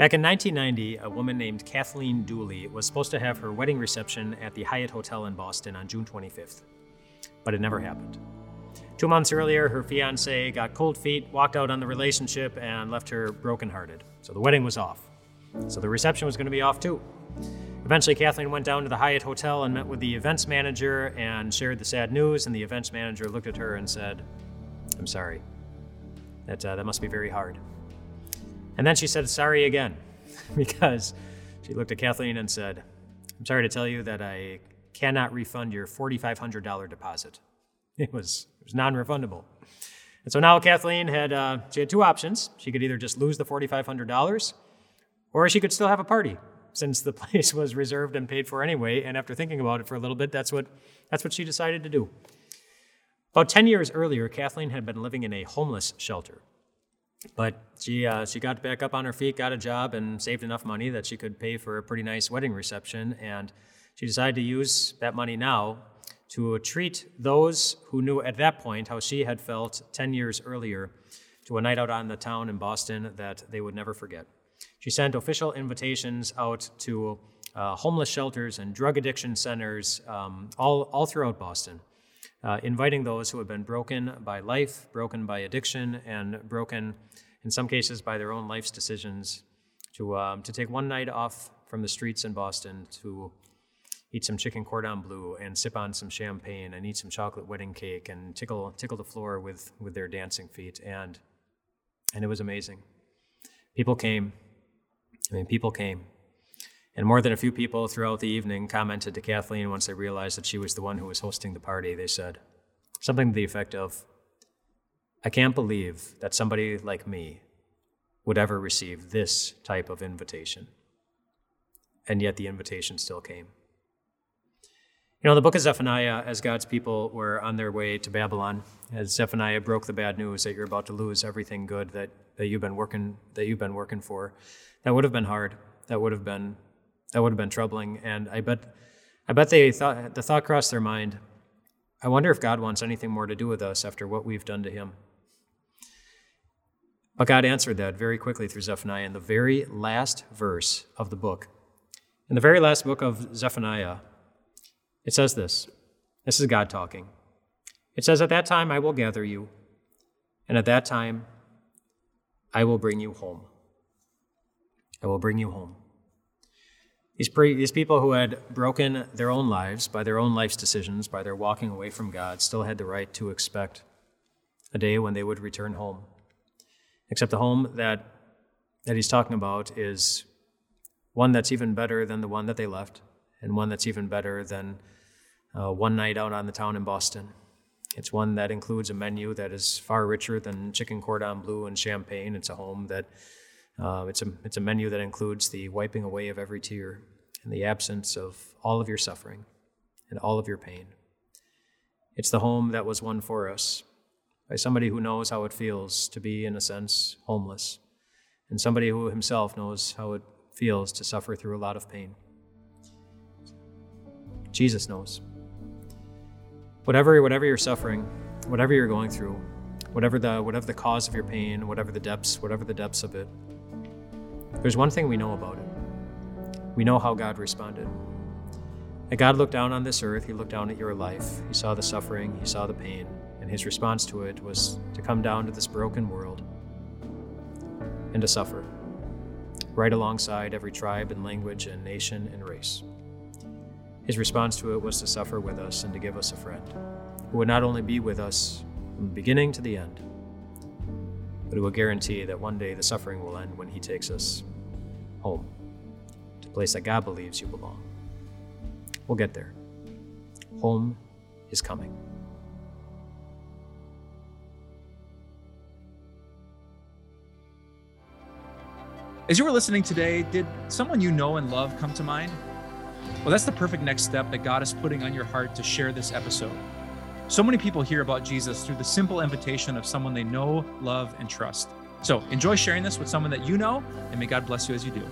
Back in 1990, a woman named Kathleen Dooley was supposed to have her wedding reception at the Hyatt Hotel in Boston on June 25th, but it never happened. Two months earlier, her fiance got cold feet, walked out on the relationship, and left her brokenhearted. So the wedding was off. So the reception was going to be off too. Eventually, Kathleen went down to the Hyatt Hotel and met with the events manager and shared the sad news. And the events manager looked at her and said, I'm sorry. That, uh, that must be very hard. And then she said sorry again because she looked at Kathleen and said, I'm sorry to tell you that I cannot refund your $4,500 deposit. It was, it was non refundable. And so now Kathleen had, uh, she had two options. She could either just lose the $4,500 or she could still have a party since the place was reserved and paid for anyway. And after thinking about it for a little bit, that's what, that's what she decided to do. About 10 years earlier, Kathleen had been living in a homeless shelter. But she, uh, she got back up on her feet, got a job, and saved enough money that she could pay for a pretty nice wedding reception. And she decided to use that money now to treat those who knew at that point how she had felt 10 years earlier to a night out on the town in Boston that they would never forget. She sent official invitations out to uh, homeless shelters and drug addiction centers um, all, all throughout Boston uh, inviting those who have been broken by life, broken by addiction, and broken, in some cases, by their own life's decisions, to, um, to take one night off from the streets in Boston to eat some chicken cordon bleu and sip on some champagne and eat some chocolate wedding cake and tickle, tickle the floor with, with their dancing feet. And, and it was amazing. People came. I mean, people came. And more than a few people throughout the evening commented to Kathleen once they realized that she was the one who was hosting the party. They said something to the effect of, I can't believe that somebody like me would ever receive this type of invitation. And yet the invitation still came. You know, the book of Zephaniah, as God's people were on their way to Babylon, as Zephaniah broke the bad news that you're about to lose everything good that, that you've been working that you've been working for, that would have been hard. That would have been that would have been troubling. And I bet, I bet they thought the thought crossed their mind. I wonder if God wants anything more to do with us after what we've done to Him. But God answered that very quickly through Zephaniah in the very last verse of the book. In the very last book of Zephaniah, it says this. This is God talking. It says, At that time I will gather you, and at that time I will bring you home. I will bring you home. These, pre, these people who had broken their own lives by their own life's decisions, by their walking away from God, still had the right to expect a day when they would return home. Except the home that, that he's talking about is one that's even better than the one that they left, and one that's even better than uh, one night out on the town in Boston. It's one that includes a menu that is far richer than chicken cordon bleu and champagne. It's a home that uh, it's, a, it's a menu that includes the wiping away of every tear and the absence of all of your suffering and all of your pain. It's the home that was won for us by somebody who knows how it feels to be, in a sense, homeless, and somebody who himself knows how it feels to suffer through a lot of pain. Jesus knows. Whatever, whatever you're suffering, whatever you're going through, whatever the, whatever the cause of your pain, whatever the depths, whatever the depths of it, there's one thing we know about it. We know how God responded. And God looked down on this earth, He looked down at your life, He saw the suffering, He saw the pain, and His response to it was to come down to this broken world and to suffer, right alongside every tribe and language and nation and race. His response to it was to suffer with us and to give us a friend who would not only be with us from the beginning to the end, but it will guarantee that one day the suffering will end when He takes us home, to a place that God believes you belong. We'll get there. Home is coming. As you were listening today, did someone you know and love come to mind? Well, that's the perfect next step that God is putting on your heart to share this episode. So many people hear about Jesus through the simple invitation of someone they know, love, and trust. So enjoy sharing this with someone that you know, and may God bless you as you do.